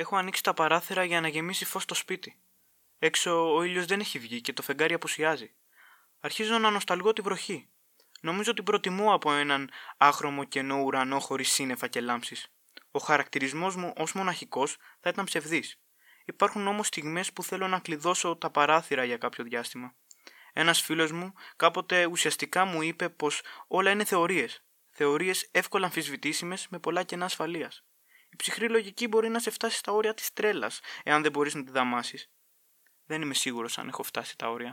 Έχω ανοίξει τα παράθυρα για να γεμίσει φως στο σπίτι. Έξω ο ήλιος δεν έχει βγει και το φεγγάρι απουσιάζει. Αρχίζω να νοσταλγώ τη βροχή. Νομίζω ότι προτιμώ από έναν άχρωμο κενό ουρανό χωρίς σύννεφα και λάμψεις. Ο χαρακτηρισμός μου ως μοναχικός θα ήταν ψευδής. Υπάρχουν όμως στιγμές που θέλω να κλειδώσω τα παράθυρα για κάποιο διάστημα. Ένας φίλος μου κάποτε ουσιαστικά μου είπε πως όλα είναι θεωρίες. Θεωρίες εύκολα αμφισβητήσιμες με πολλά κενά ασφαλείας. Η ψυχρή λογική μπορεί να σε φτάσει στα όρια της τρέλας, εάν δεν μπορείς να τη δαμάσεις. Δεν είμαι σίγουρος αν έχω φτάσει τα όρια.